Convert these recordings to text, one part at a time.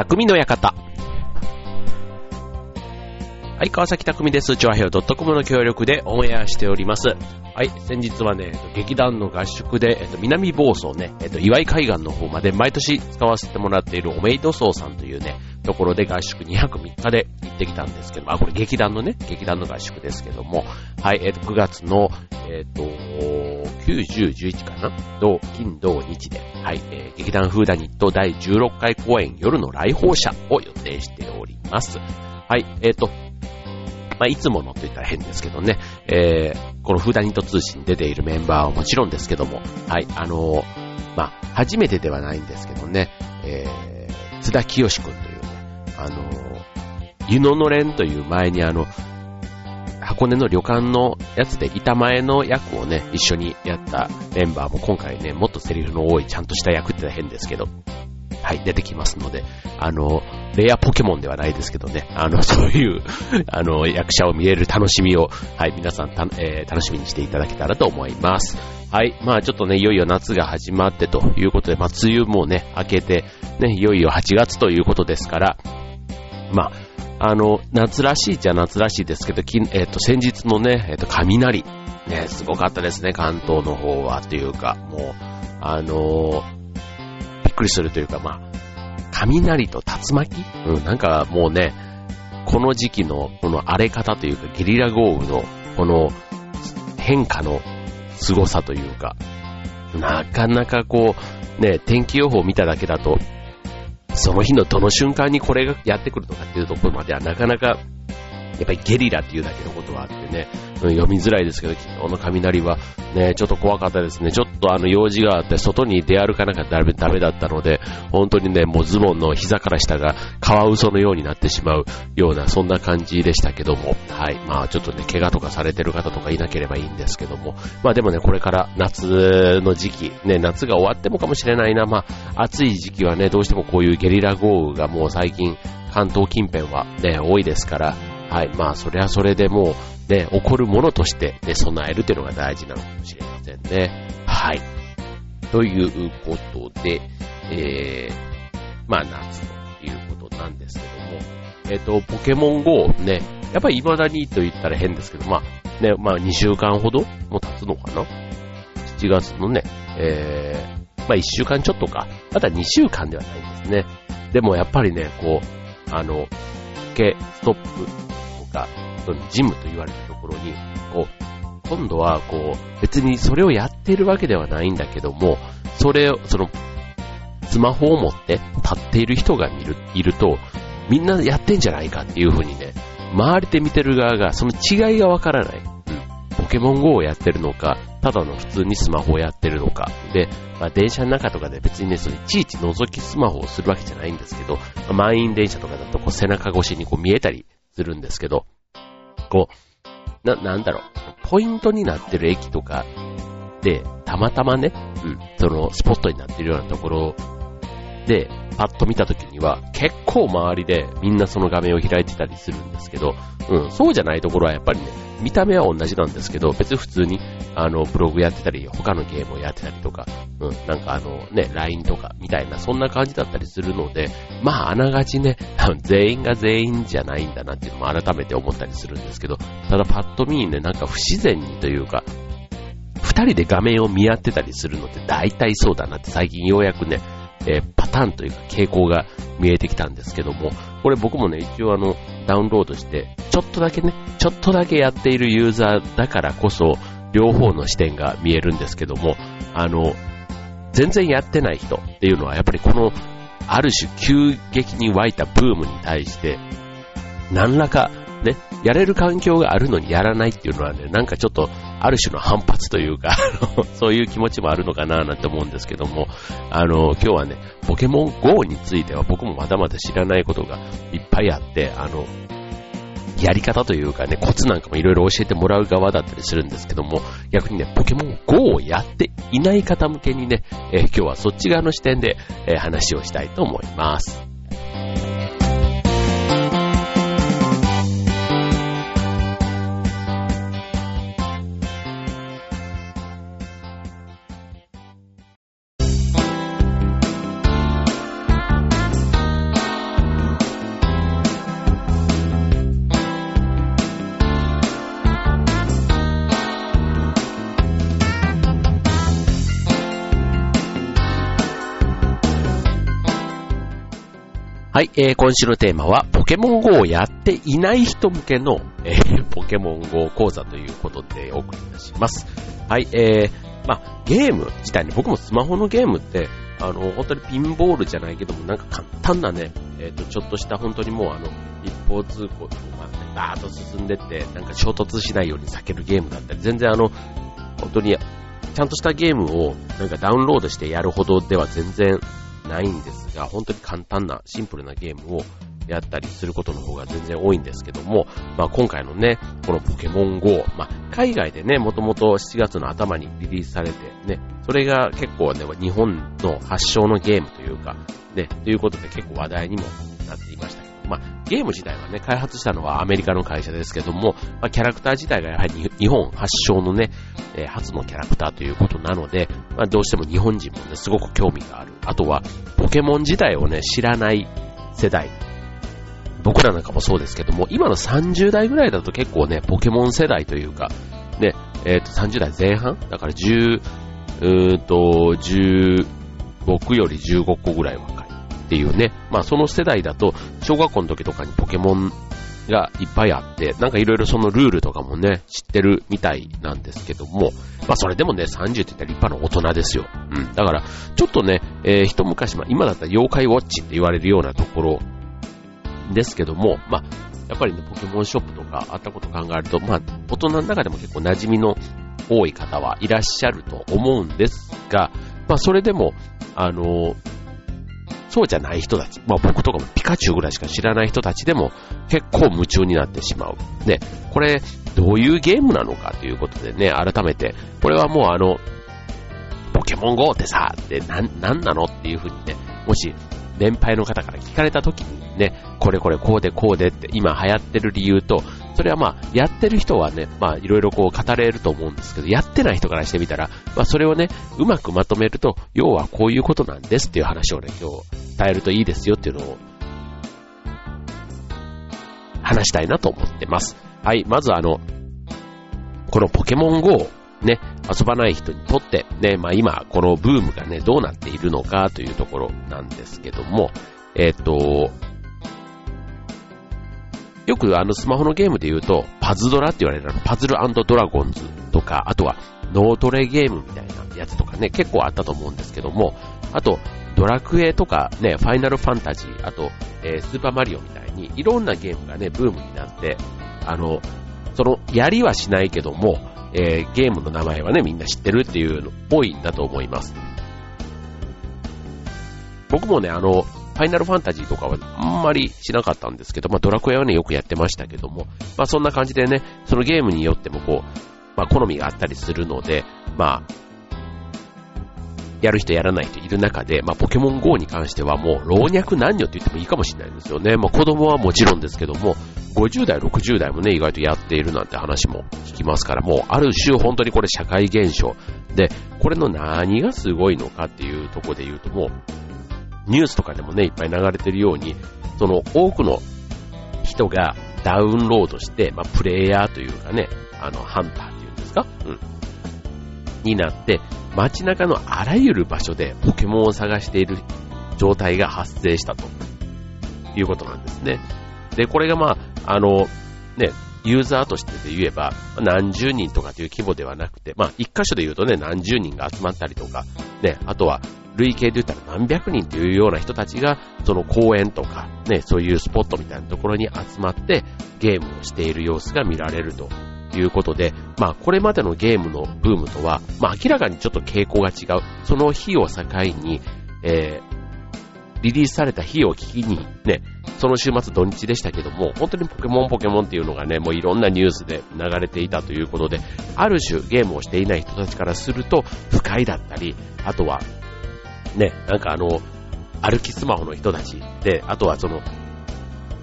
匠の館。はい、川崎匠です。チョアヘオ .com の協力でオンエアしております。はい、先日はね、劇団の合宿で、えっと、南房総ね、えっと、岩井海岸の方まで毎年使わせてもらっているおめいどそうさんというね、ところで合宿2泊3日で行ってきたんですけど、あ、これ劇団のね、劇団の合宿ですけども、はい、えっと、9月の、えっと、9、10、11かな？土、金、土、日で、はい、えー、劇団フーダニット第16回公演夜の来訪者を予定しております。はい、えっと、まあ、いつものと言ったら変ですけどね、えー、このフーダニット通信に出ているメンバーはもちろんですけども、はい、あのー、まあ、初めてではないんですけどね、えー、津田清くんというね、あのー、湯ののれんという前にあの、箱根の旅館のやつで板前の役をね、一緒にやったメンバーも今回ね、もっとセリフの多いちゃんとした役って変ですけど、はい、出てきますので、あの、レアポケモンではないですけどね、あの、そういう、あの、役者を見れる楽しみを、はい、皆さんた、えー、楽しみにしていただけたらと思います。はい、まあちょっとね、いよいよ夏が始まってということで、まあ梅雨もね、明けて、ね、いよいよ8月ということですから、まあ、あの、夏らしいじゃ夏らしいですけど、きえっ、ー、と、先日のね、えっ、ー、と、雷、ね、すごかったですね、関東の方は、というか、もう、あのびっくりするというか、まあ、雷と竜巻？うん、なんかもうね、この時期のこの荒れ方というか、ゲリラ豪雨のこの変化の凄さというか、なかなかこう、ね、天気予報を見ただけだと、その日のどの瞬間にこれがやってくるとかっていうところまではなかなかやっぱりゲリラっていうだけのことはあってね、読みづらいですけど、昨日の雷はね、ちょっと怖かったですね。ちょっとあの用事があって外に出歩かなかったらダメだったので、本当にね、もうズボンの膝から下がカワウソのようになってしまうような、そんな感じでしたけども、はい。まあちょっとね、怪我とかされてる方とかいなければいいんですけども、まあでもね、これから夏の時期、ね、夏が終わってもかもしれないな、まあ暑い時期はね、どうしてもこういうゲリラ豪雨がもう最近関東近辺はね、多いですから、はい。まあ、それはそれでもう、ね、起こるものとして、ね、備えるというのが大事なのかもしれませんね。はい。ということで、えー、まあ、夏ということなんですけども、えっ、ー、と、ポケモン GO ね、やっぱり未だにと言ったら変ですけど、まあ、ね、まあ、2週間ほども経つのかな ?7 月のね、えー、まあ、1週間ちょっとか。まだ2週間ではないんですね。でもやっぱりね、こう、あの、ケ、ストップと、か、そのジムと言われるところに、こう、今度はこう、別にそれをやっているわけではないんだけども、それを、その、スマホを持って立っている人がいるいると、みんなやってんじゃないかっていう風にね、周りで見てる側がその違いがわからない。ポケモン GO をやってるのか、ただの普通にスマホをやってるのか。で、まあ、電車の中とかで別にね、そのいちいち覗きスマホをするわけじゃないんですけど、まあ、満員電車とかだとこう背中越しにこう見えたりするんですけど、こう、な、なんだろう、ポイントになってる駅とかで、たまたまね、うん、そのスポットになってるようなところで、パッと見た時には、結構周りでみんなその画面を開いてたりするんですけど、うん、そうじゃないところはやっぱりね、見た目は同じなんですけど、別に普通に、あの、ブログやってたり、他のゲームをやってたりとか、うん、なんかあの、ね、LINE とかみたいな、そんな感じだったりするので、まあ、あながちね、全員が全員じゃないんだなっていうのも改めて思ったりするんですけど、ただパッと見にね、なんか不自然にというか、二人で画面を見合ってたりするのって大体そうだなって最近ようやくね、えー、パターンというか傾向が見えてきたんですけども、これ僕もね、一応あの、ダウンロードして、ちょっとだけね、ちょっとだけやっているユーザーだからこそ、両方の視点が見えるんですけども、あの、全然やってない人っていうのは、やっぱりこの、ある種急激に湧いたブームに対して、何らかね、やれる環境があるのにやらないっていうのはね、なんかちょっと、ある種の反発というか そういう気持ちもあるのかななんて思うんですけども、あの、今日はね、ポケモン GO については僕もまだまだ知らないことがいっぱいあって、あの、やり方というかね、コツなんかもいろいろ教えてもらう側だったりするんですけども、逆にね、ポケモン GO をやっていない方向けにね、えー、今日はそっち側の視点で、えー、話をしたいと思います。はい、えー、今週のテーマは、ポケモン GO をやっていない人向けの、えー、ポケモン GO 講座ということでお送りいたします。はい、えー、まあ、ゲーム自体に僕もスマホのゲームって、あの、本当にピンボールじゃないけども、なんか簡単なね、えっ、ー、と、ちょっとした本当にもうあの、一方通行とか、ね、バーッと進んでって、なんか衝突しないように避けるゲームだったり、全然あの、本当に、ちゃんとしたゲームをなんかダウンロードしてやるほどでは全然ないんですが、本当に簡単なシンプルなゲームをやったりすることの方が全然多いんですけども、まあ今回のね、このポケモン GO、まあ海外でね、もともと7月の頭にリリースされてね、それが結構ね、日本の発祥のゲームというか、ね、ということで結構話題にもなっていました、まあゲーム自体はね、開発したのはアメリカの会社ですけども、まあキャラクター自体がやはり日本発祥のね、えー、初のキャラクターということなので、まあどうしても日本人もね、すごく興味がある。あとは、ポケモン自体をね、知らない世代。僕らなんかもそうですけども、今の30代ぐらいだと結構ね、ポケモン世代というか、ね、えっ、ー、と、30代前半？だから10、うーんと、10、僕より15個ぐらい若い。っていうね、まあその世代だと、小学校の時とかにポケモンがいっぱいあって、なんかいろいろそのルールとかもね、知ってるみたいなんですけども、まあそれでもね、30って言ったら立派な大人ですよ。うん。だから、ちょっとね、えー、一昔前、今だったら妖怪ウォッチって言われるようなところですけども、まあ、やっぱりね、ポケモンショップとかあったこと考えると、まあ、大人の中でも結構馴染みの多い方はいらっしゃると思うんですが、まあ、それでも、あの、そうじゃない人たち、まあ僕とかもピカチュウぐらいしか知らない人たちでも結構夢中になってしまう。で、これどういうゲームなのかということでね、改めて、これはもうあの、ポケモン GO ってさ、って何、何なのっていうふうにね、もし年配の方から聞かれた時にね、これこれこうでこうでって今流行ってる理由と、それはまあ、やってる人はね、まあ、いろいろこう語れると思うんですけど、やってない人からしてみたら、まあ、それをね、うまくまとめると、要はこういうことなんですっていう話をね、今日伝えるといいですよっていうのを、話したいなと思ってます。はい、まずあの、このポケモン GO ね、遊ばない人にとって、ね、まあ今、このブームがね、どうなっているのかというところなんですけども、えっ、ー、と、よくあのスマホのゲームで言うと、パズドラって言われるパズルドラゴンズとか、あとは脳トレゲームみたいなやつとかね、結構あったと思うんですけども、あと、ドラクエとかね、ファイナルファンタジー、あと、えー、スーパーマリオみたいに、いろんなゲームがね、ブームになって、あの、その、やりはしないけども、えー、ゲームの名前はね、みんな知ってるっていうの多いんだと思います。僕もね、あの、ファイナルファンタジーとかはあんまりしなかったんですけど、まあドラクエはね、よくやってましたけども、まあそんな感じでね、そのゲームによってもこう、まあ好みがあったりするので、まあ、やる人やらない人いる中で、まあ、ポケモン GO に関してはもう老若男女って言ってもいいかもしれないんですよね。まあ、子供はもちろんですけども、50代、60代もね、意外とやっているなんて話も聞きますから、もうある種本当にこれ社会現象。で、これの何がすごいのかっていうところで言うともう、ニュースとかでもね、いっぱい流れてるように、その多くの人がダウンロードして、まあ、プレイヤーというかね、あの、ハンターっていうんですか？うん。になって、街中のあらゆる場所でポケモンを探している状態が発生したということなんですね。で、これがまあ、あの、ね、ユーザーとしてで言えば、何十人とかという規模ではなくて、まあ、一箇所で言うとね、何十人が集まったりとか、ね、あとは、累計で言ったら何百人というような人たちが、その公園とか、ね、そういうスポットみたいなところに集まって、ゲームをしている様子が見られるということで、まあ、これまでのゲームのブームとは、まあ、明らかにちょっと傾向が違う。その日を境に、えー、リリースされた日を聞きに、ね、その週末土日でしたけども、本当にポケモンポケモンっていうのがね、もういろんなニュースで流れていたということで、ある種ゲームをしていない人たちからすると、不快だったり、あとは、ね、なんかあの、歩きスマホの人たちで、あとはその、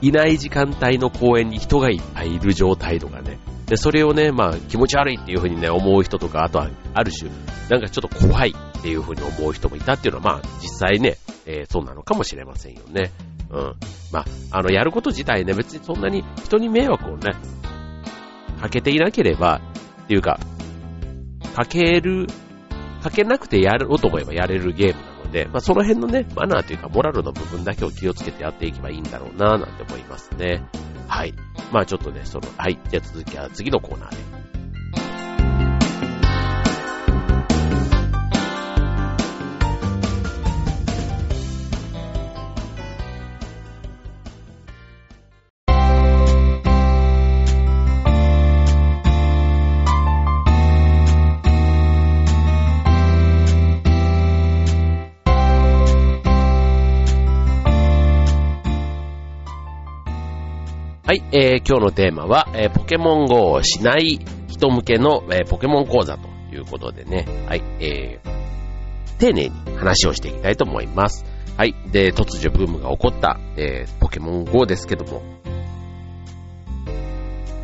いない時間帯の公園に人がいっぱいいる状態とかね、で、それをね、まあ気持ち悪いっていう風にね、思う人とか、あとはある種、なんかちょっと怖いっていう風に思う人もいたっていうのは、まあ実際ね、えー、そうなのかもしれませんよね。うん。まあ、あの、やること自体ね、別にそんなに人に迷惑をね、かけていなければ、っていうか、かける、かけなくてやろうと思えばやれるゲームので、まあ、その辺のね、マナーというかモラルの部分だけを気をつけてやっていけばいいんだろうな、なんて思いますね。はい。まあちょっとね、その、はい。じゃあ続きは次のコーナーで。はい、えー、今日のテーマは、えー、ポケモン GO をしない人向けの、えー、ポケモン講座ということでね、はい、えー、丁寧に話をしていきたいと思います。はい、で、突如ブームが起こった、えー、ポケモン GO ですけども、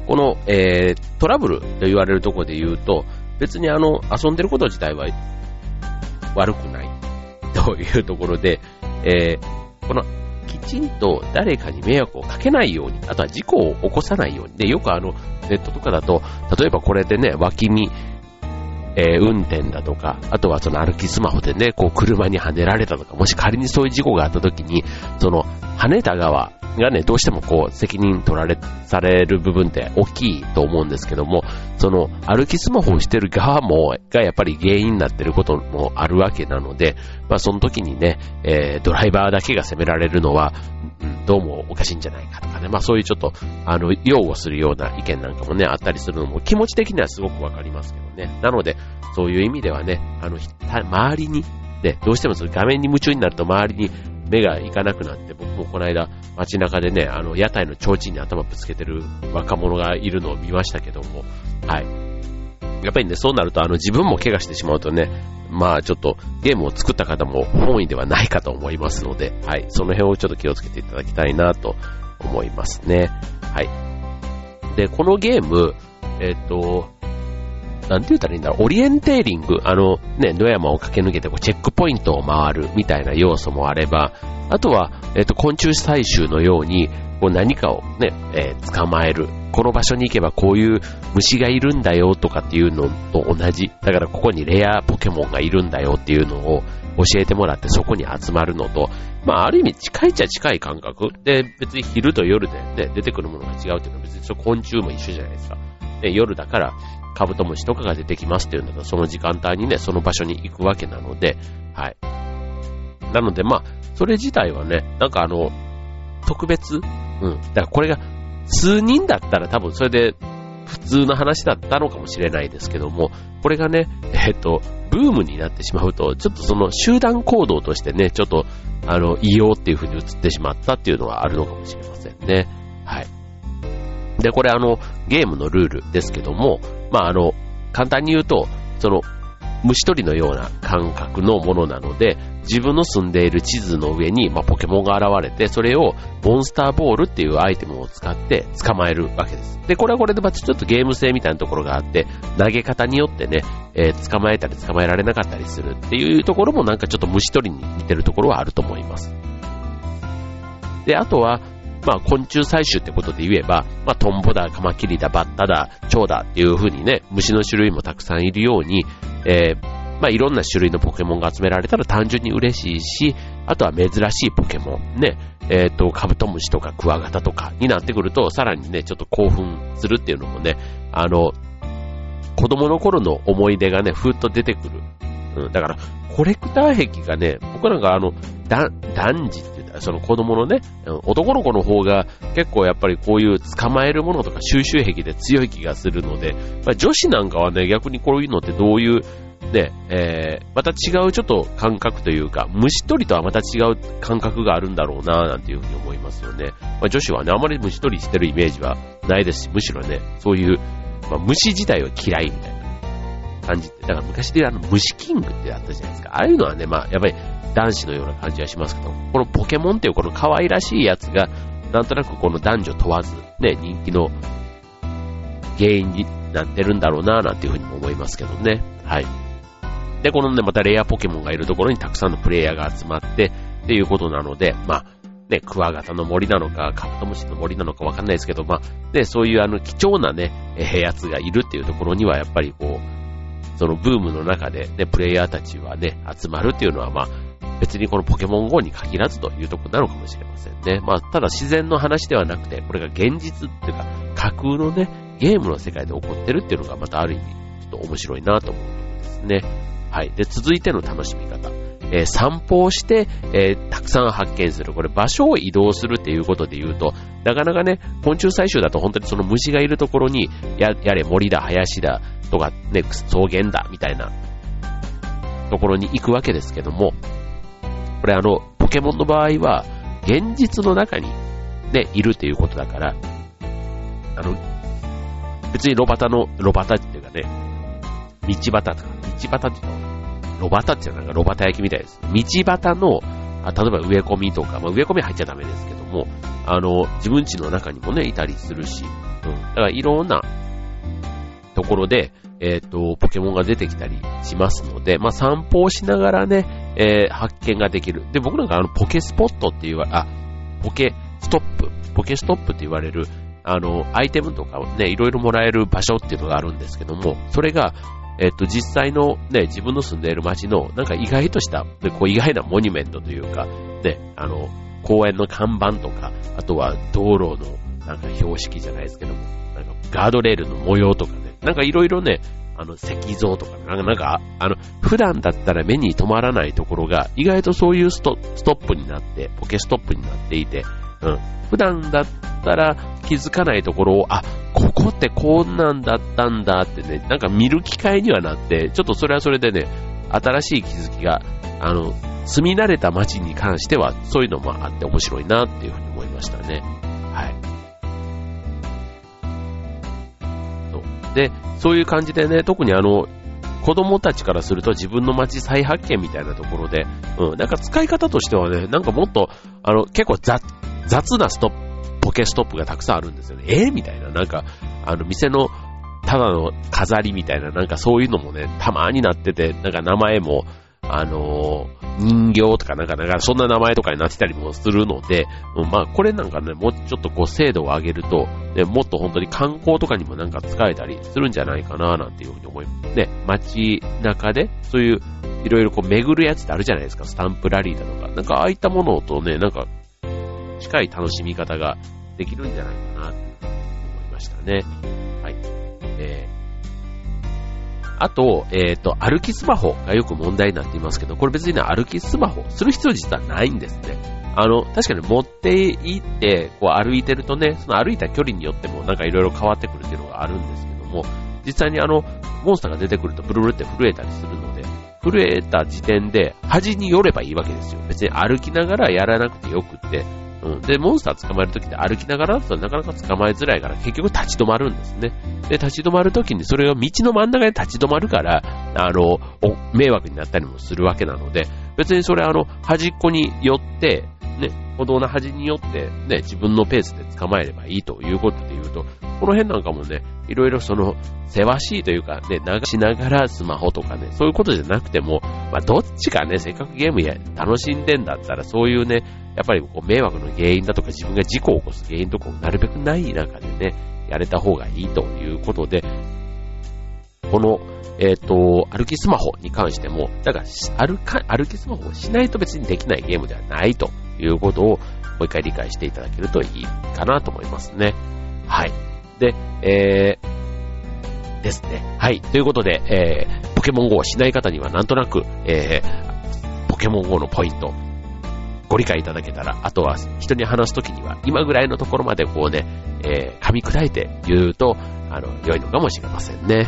この、えー、トラブルと言われるとこで言うと、別にあの、遊んでること自体は悪くない。というところで、えー、このきちんと誰かに迷惑をかけないように、あとは事故を起こさないように。で、よくあの、ネットとかだと、例えばこれでね、脇見、えー、運転だとか、あとはその歩きスマホでね、こう車にはねられたとか、もし仮にそういう事故があった時に、その、跳ねた側がね、どうしてもこう、責任取られ、される部分って大きいと思うんですけども、その、歩きスマホをしてる側も、がやっぱり原因になってることもあるわけなので、まあその時にね、えー、ドライバーだけが責められるのは、うん、どうもおかしいんじゃないかとかね、まあそういうちょっと、あの、擁護するような意見なんかもね、あったりするのも気持ち的にはすごくわかりますけどね。なので、そういう意味ではね、あの、周りに、ね、どうしてもその画面に夢中になると周りに目がいかなくなって、僕もこの間街中でね、あの、屋台の提灯に頭ぶつけてる若者がいるのを見ましたけども、はい。やっぱりね、そうなると、あの、自分も怪我してしまうとね、まあちょっとゲームを作った方も本意ではないかと思いますので、はい。その辺をちょっと気をつけていただきたいなと思いますね。はい。で、このゲーム、えっ、ー、と、なんて言ったらいいんだろう、オリエンテーリング、あの、ね、野山を駆け抜けてこうチェックポイントを回るみたいな要素もあれば、あとは、えっ、と、昆虫採集のように、こう何かをね、えー、捕まえる。この場所に行けばこういう虫がいるんだよとかっていうのと同じ。だからここにレアポケモンがいるんだよっていうのを教えてもらってそこに集まるのと、まあある意味近いっちゃ近い感覚で別に昼と夜でね、出てくるものが違うっていうのは別に昆虫も一緒じゃないですか。で夜だからカブトムシとかが出てきますっていうんだったら、その時間帯にね、その場所に行くわけなので、はい。なので、まあ、それ自体はね、なんかあの、特別？うん。だからこれが、数人だったら多分それで普通の話だったのかもしれないですけども、これがね、えっ、と、ブームになってしまうと、ちょっとその集団行動としてね、ちょっと、あの、異様っていう風に映ってしまったっていうのはあるのかもしれませんね。はい。で、これあの、ゲームのルールですけども、まああの、簡単に言うと、その、虫取りのような感覚のものなので、自分の住んでいる地図の上に、まあ、ポケモンが現れて、それをモンスターボールっていうアイテムを使って捕まえるわけです。で、これはこれでまちょっとゲーム性みたいなところがあって、投げ方によってね、えー、捕まえたり捕まえられなかったりするっていうところもなんかちょっと虫取りに似てるところはあると思います。で、あとは、まあ、昆虫採集ってことで言えば、まあ、トンボだ、カマキリだ、バッタだ、蝶だっていう風にね、虫の種類もたくさんいるように、えー、まあ、いろんな種類のポケモンが集められたら単純に嬉しいし、あとは珍しいポケモン、ね、えっ、ー、と、カブトムシとかクワガタとかになってくると、さらにね、ちょっと興奮するっていうのもね、あの、子供の頃の思い出がね、ふっと出てくる。うん、だから、コレクター壁がね、僕なんかあの、だ、男児ってその子供のね、男の子の方が結構やっぱりこういう捕まえるものとか収集癖で強い気がするので、まあ、女子なんかはね、逆にこういうのってどういう、ね、えー、また違うちょっと感覚というか、虫取りとはまた違う感覚があるんだろうな、なんていうふうに思いますよね。まあ、女子はね、あまり虫取りしてるイメージはないですし、むしろね、そういう、まあ、虫自体は嫌いみたいな感じって、だから昔であの虫キングってあったじゃないですか。ああいうのはね、まあ、やっぱり男子のような感じはしますけど、このポケモンっていうこの可愛らしいやつが、なんとなくこの男女問わず、ね、人気の原因になってるんだろうな、なんていうふうにも思いますけどね。はい。で、このね、またレアポケモンがいるところにたくさんのプレイヤーが集まって、っていうことなので、まあ、ね、クワガタの森なのか、カブトムシの森なのかわかんないですけど、まあ、ね、そういうあの貴重なね、えやつがいるっていうところには、やっぱりこう、そのブームの中でね、プレイヤーたちはね、集まるっていうのは、まあ、別にこのポケモン GO に限らずというところなのかもしれませんね。まあ、ただ自然の話ではなくて、これが現実っていうか、架空のね、ゲームの世界で起こってるっていうのがまたある意味、ちょっと面白いなと思うんですね。はい。で、続いての楽しみ方。えー、散歩をして、えー、たくさん発見する。これ場所を移動するっていうことで言うと、なかなかね、昆虫採集だと本当にその虫がいるところに、や、やれ森だ、林だ、とかね、草原だ、みたいなところに行くわけですけども、これあの、ポケモンの場合は、現実の中にね、いるっていうことだから、あの、別にロバタの、ロバタっていうかね、道端とか、道端っていうのロバタっていうのはロバタ焼きみたいです。道端の、あ例えば植え込みとか、まあ、植え込み入っちゃダメですけども、あの、自分家の中にもね、いたりするし、うん。だからいろんなところで、えっ、ー、と、ポケモンが出てきたりしますので、まあ、散歩をしながらね、えー、発見ができる。で、僕なんかあの、ポケスポットっていう、あ、ポケストップ、ポケストップって言われる、あの、アイテムとかをね、いろいろもらえる場所っていうのがあるんですけども、それが、えっと、実際のね、自分の住んでいる街の、なんか意外とした、でこう意外なモニュメントというか、ね、あの、公園の看板とか、あとは道路のなんか標識じゃないですけども、ガードレールの模様とかね、なんかいろいろね、あの、石像とか、なんか、なんか、あの、普段だったら目に留まらないところが、意外とそういうストストップになって、ポケストップになっていて、うん。普段だったら気づかないところを、あ、ここってこんなんだったんだってね、なんか見る機会にはなって、ちょっとそれはそれでね、新しい気づきが、あの、住み慣れた街に関しては、そういうのもあって面白いなっていうふうに思いましたね。で、そういう感じでね、特にあの、子供たちからすると自分の街再発見みたいなところで、うん、なんか使い方としてはね、なんかもっと、あの、結構雑、雑なストップ、ポケストップがたくさんあるんですよね。えー、みたいな、なんか、あの、店の、ただの飾りみたいな、なんかそういうのもね、たまになってて、なんか名前も、あのー、人形とかなんか、なんかそんな名前とかになってたりもするので、うん、まあこれなんかね、もうちょっとこう精度を上げると、ね、もっと本当に観光とかにもなんか使えたりするんじゃないかななんていうふうに思います。ね、街中で、そういういろいろこう巡るやつってあるじゃないですか、スタンプラリーだとか。なんかああいったものとね、なんか近い楽しみ方ができるんじゃないかなって思いましたね。あと、えっ、ー、と、歩きスマホがよく問題になっていますけど、これ別にね、歩きスマホする必要実はないんですね。あの、確かに持って行って、こう歩いてるとね、その歩いた距離によってもなんかいろいろ変わってくるっていうのがあるんですけども、実際にあの、モンスターが出てくるとブルブルって震えたりするので、震えた時点で端に寄ればいいわけですよ。別に歩きながらやらなくてよくって、うん。で、モンスター捕まえるときって歩きながらだとなかなか捕まえづらいから結局立ち止まるんですね。で、立ち止まるときにそれが道の真ん中で立ち止まるから、あの、迷惑になったりもするわけなので、別にそれあの、端っこに寄って、ね、歩道の端によって、ね、自分のペースで捕まえればいいということで言うと、この辺なんかもね、いろいろその、せわしいというかね、流しながらスマホとかね、そういうことじゃなくても、まあ、どっちかね、せっかくゲームや楽しんでんだったら、そういうね、やっぱりこう迷惑の原因だとか自分が事故を起こす原因とかをなるべくない中でね、やれた方がいいということで、この、えっ、ー、と、歩きスマホに関しても、だから歩か、歩きスマホをしないと別にできないゲームではないということを、もう一回理解していただけるといいかなと思いますね。はい。で、えー、ですね。はい。ということで、えー、ポケモン GO をしない方にはなんとなく、えー、ポケモン GO のポイント、ご理解いただけたら、あとは人に話すときには、今ぐらいのところまでこうね、えー、噛み砕いて言うと、あの、良いのかもしれませんね。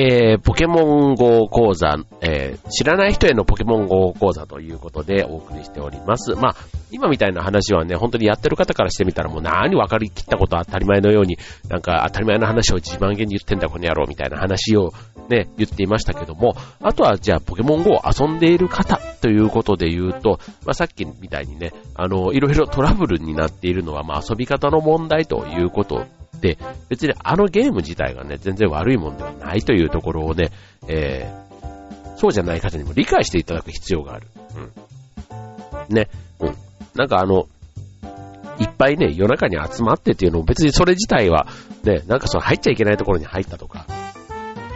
えー、ポケモン GO 講座、えー、知らない人へのポケモン GO 講座ということでお送りしております。まあ、今みたいな話はね、本当にやってる方からしてみたらもう何分かりきったこと当たり前のように、なんか当たり前の話を自慢げに言ってんだこの野郎みたいな話をね、言っていましたけども、あとはじゃあポケモン GO を遊んでいる方ということで言うと、まあ、さっきみたいにね、あの、いろいろトラブルになっているのは、まあ、遊び方の問題ということで、別にあのゲーム自体がね、全然悪いもんではないというところをね、えー、そうじゃない方にも理解していただく必要がある。うん。ね。うん。なんかあの、いっぱいね、夜中に集まってっていうのも別にそれ自体は、ね、なんかその入っちゃいけないところに入ったとか、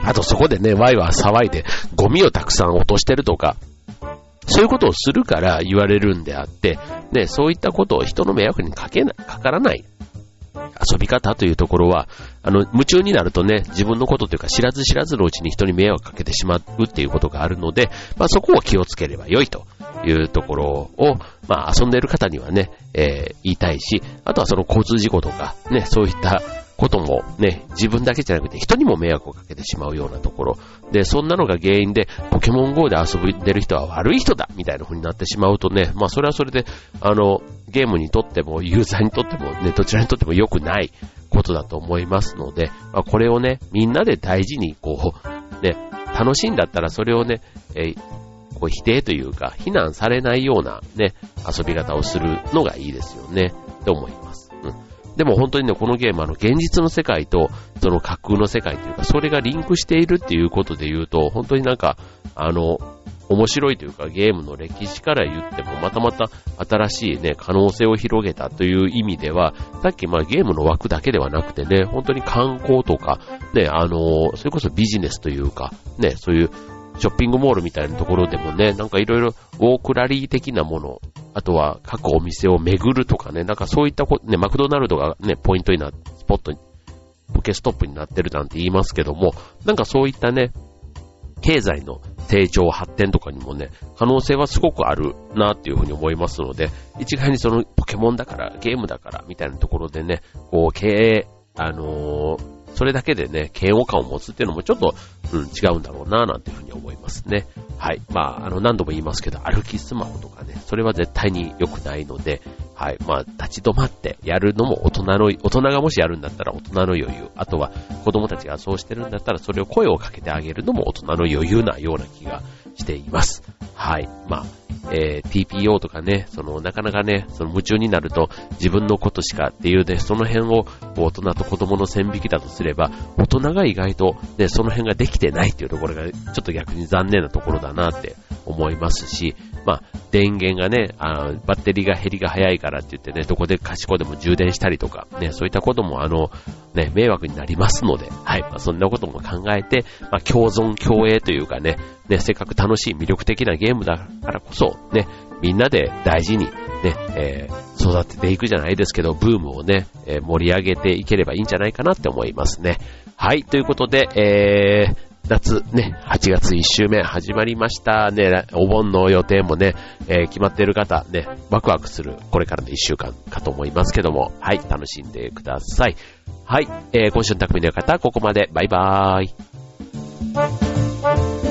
あとそこでね、ワイワー騒いでゴミをたくさん落としてるとか、そういうことをするから言われるんであって、ね、そういったことを人の迷惑にかけな、かからない遊び方というところは、あの、夢中になるとね、自分のことというか知らず知らずのうちに人に迷惑かけてしまうっていうことがあるので、まあそこを気をつければ良いというところを、まあ遊んでいる方にはね、えー、言いたいし、あとはその交通事故とか、ね、そういったこともね、自分だけじゃなくて人にも迷惑をかけてしまうようなところ。で、そんなのが原因で、ポケモン GO で遊んでる人は悪い人だみたいな風になってしまうとね、まあそれはそれで、あの、ゲームにとっても、ユーザーにとっても、ね、どちらにとっても良くないことだと思いますので、まあこれをね、みんなで大事に、こう、ね、楽しいんだったらそれをね、えーこう否定というか、非難されないようなね、遊び方をするのがいいですよね、と思います。でも本当にね、このゲームあの現実の世界とその架空の世界というか、それがリンクしているっていうことで言うと、本当になんか、あの、面白いというかゲームの歴史から言ってもまたまた新しいね、可能性を広げたという意味では、さっきまあゲームの枠だけではなくてね、本当に観光とか、ね、あの、それこそビジネスというか、ね、そういうショッピングモールみたいなところでもね、なんかいろいろウォークラリー的なもの、あとは各お店を巡るとかね、なんかそういったこね、マクドナルドがね、ポイントになって、スポットに、ポケストップになってるなんて言いますけども、なんかそういったね、経済の成長、発展とかにもね、可能性はすごくあるなっていうふうに思いますので、一概にそのポケモンだから、ゲームだからみたいなところでね、こう経営、あのーそれだけでね、嫌悪感を持つっていうのもちょっと、うん、違うんだろうな、なんていうふうに思いますね。はい。まあ、あの、何度も言いますけど、歩きスマホとかね、それは絶対に良くないので、はい。まあ、立ち止まってやるのも大人の、大人がもしやるんだったら大人の余裕。あとは、子供たちがそうしてるんだったら、それを声をかけてあげるのも大人の余裕なような気がしています。はい。まあ、えー、TPO とかね、その、なかなかね、その夢中になると自分のことしかっていうね、その辺を大人と子供の線引きだとすれば、大人が意外とね、その辺ができてないっていうところが、ちょっと逆に残念なところだなって思いますし、まあ、電源がね、あ、バッテリーが減りが早いからって言ってね、どこで賢いでも充電したりとか、ね、そういったこともあの、ね、迷惑になりますので、はい、まあ、そんなことも考えて、まあ、共存共栄というかね、ね、せっかく楽しい魅力的なゲームだからこそ、ね、みんなで大事に、ね、えー、育てていくじゃないですけど、ブームをね、えー、盛り上げていければいいんじゃないかなって思いますね。はい、ということで、えー、夏ね、8月1週目始まりましたね。お盆の予定もね、えー、決まっている方ね、ワクワクするこれからの1週間かと思いますけども、はい、楽しんでください。はい、えー、今週の匠の方、ここまで。バイバーイ。